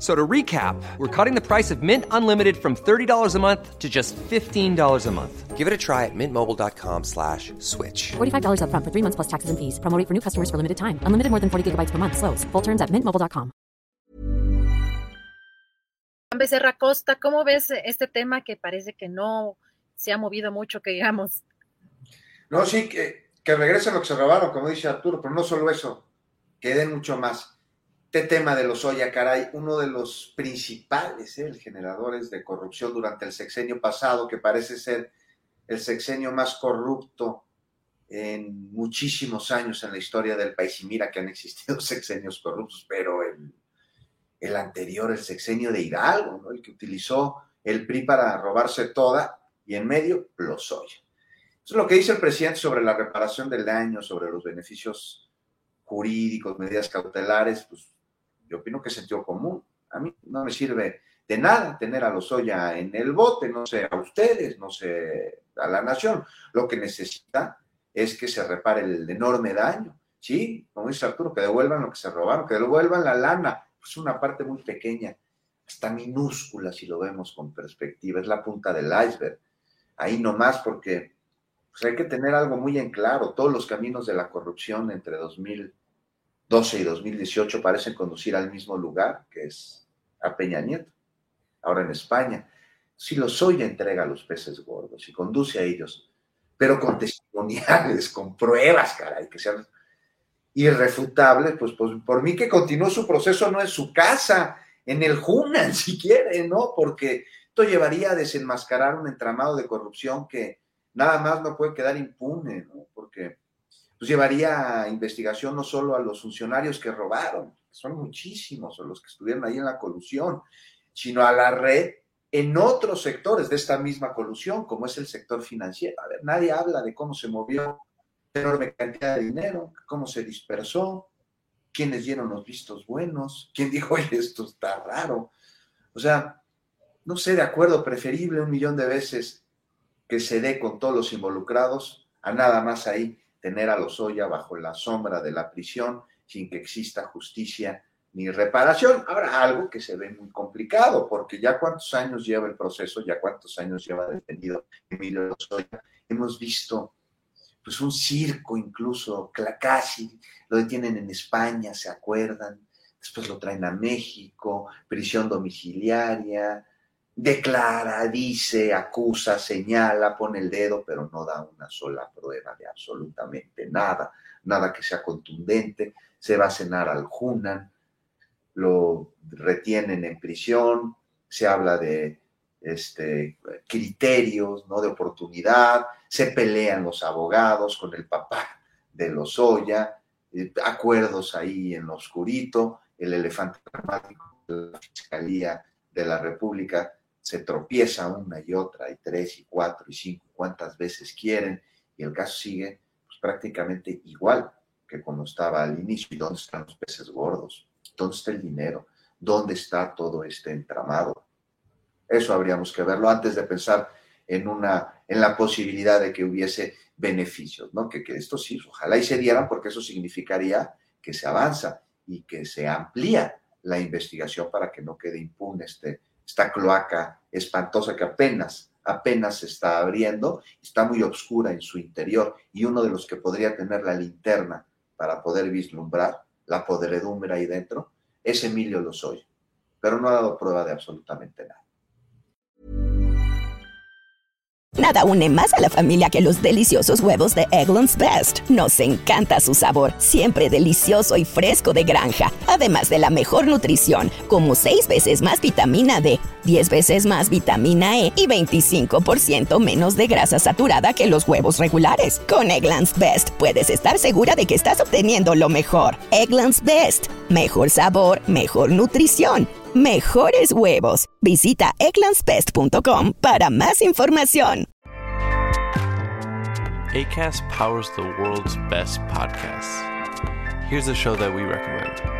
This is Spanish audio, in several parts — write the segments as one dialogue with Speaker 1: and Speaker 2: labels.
Speaker 1: So to recap, we're cutting the price of Mint Unlimited from $30 a month to just $15 a month. Give it a try at mintmobile.com slash switch.
Speaker 2: $45 upfront for three months plus taxes and fees. Promo rate for new customers for limited time. Unlimited more than 40 gigabytes per month. Slows. Full terms at mintmobile.com.
Speaker 3: Becerra Costa, ¿cómo ves este tema que parece que no se ha movido mucho, que digamos?
Speaker 4: No, sí, que, que regresen lo que se robaron, como dice Arturo, pero no solo eso, que den mucho más. Este tema de los Oya, caray, uno de los principales ¿eh? generadores de corrupción durante el sexenio pasado, que parece ser el sexenio más corrupto en muchísimos años en la historia del país. Y mira que han existido sexenios corruptos, pero el, el anterior, el sexenio de Hidalgo, ¿no? el que utilizó el PRI para robarse toda y en medio los Oya. Eso es lo que dice el presidente sobre la reparación del daño, sobre los beneficios jurídicos, medidas cautelares, pues yo opino que es sentido común. A mí no me sirve de nada tener a los Oya en el bote, no sé a ustedes, no sé a la nación. Lo que necesita es que se repare el enorme daño. Sí, como dice Arturo, que devuelvan lo que se robaron, que devuelvan la lana. Es una parte muy pequeña, hasta minúscula si lo vemos con perspectiva, es la punta del iceberg. Ahí nomás porque pues hay que tener algo muy en claro. Todos los caminos de la corrupción entre 2000 12 y 2018 parecen conducir al mismo lugar, que es a Peña Nieto, ahora en España. Si Lozoya entrega a los peces gordos y conduce a ellos, pero con testimoniales, con pruebas, caray, que sean irrefutables, pues, pues por mí que continúe su proceso no en su casa, en el Junan, si quiere, ¿no? Porque esto llevaría a desenmascarar un entramado de corrupción que nada más no puede quedar impune, ¿no? Porque pues llevaría a investigación no solo a los funcionarios que robaron, que son muchísimos, o los que estuvieron ahí en la colusión, sino a la red en otros sectores de esta misma colusión, como es el sector financiero. A ver, nadie habla de cómo se movió enorme cantidad de dinero, cómo se dispersó, quiénes dieron los vistos buenos, quién dijo, oye, esto está raro. O sea, no sé, de acuerdo, preferible un millón de veces que se dé con todos los involucrados a nada más ahí tener a Lozoya bajo la sombra de la prisión sin que exista justicia ni reparación. Ahora, algo que se ve muy complicado, porque ya cuántos años lleva el proceso, ya cuántos años lleva detenido Emilio Lozoya, hemos visto pues un circo incluso, casi, lo detienen en España, ¿se acuerdan? Después lo traen a México, prisión domiciliaria, declara, dice, acusa, señala, pone el dedo, pero no da una sola prueba de absolutamente nada, nada que sea contundente, se va a cenar al Junan, lo retienen en prisión, se habla de este, criterios, ¿no? De oportunidad, se pelean los abogados con el papá de Lozoya, eh, acuerdos ahí en lo oscurito, el elefante dramático de la Fiscalía de la República se tropieza una y otra, y tres, y cuatro, y cinco, cuantas veces quieren, y el caso sigue pues, prácticamente igual que cuando estaba al inicio. ¿Y dónde están los peces gordos? ¿Dónde está el dinero? ¿Dónde está todo este entramado? Eso habríamos que verlo antes de pensar en, una, en la posibilidad de que hubiese beneficios, ¿no? Que, que esto sí, ojalá y se dieran, porque eso significaría que se avanza y que se amplía la investigación para que no quede impune este, esta cloaca espantosa que apenas, apenas se está abriendo, está muy oscura en su interior y uno de los que podría tener la linterna para poder vislumbrar la podredumbre ahí dentro es Emilio Lozoya, pero no ha dado prueba de absolutamente nada.
Speaker 5: Nada une más a la familia que los deliciosos huevos de Eggland's Best. Nos encanta su sabor, siempre delicioso y fresco de granja. Además de la mejor nutrición, como 6 veces más vitamina D, 10 veces más vitamina E y 25% menos de grasa saturada que los huevos regulares. Con Eggland's Best puedes estar segura de que estás obteniendo lo mejor. Eggland's Best. Mejor sabor, mejor nutrición mejores huevos. Visita egglandsbest.com para más información.
Speaker 6: ACAST powers the world's best podcasts. Here's a show that we recommend.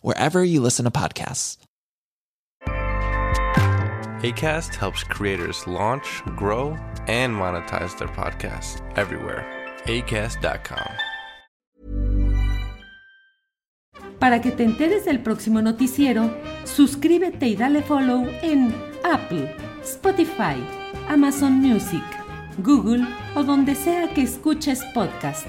Speaker 7: wherever you listen to podcasts.
Speaker 6: ACAST helps creators launch, grow, and monetize their podcasts everywhere. ACAST.com.
Speaker 8: Para que te enteres del próximo noticiero, suscríbete y dale follow en Apple, Spotify, Amazon Music, Google o donde sea que escuches podcast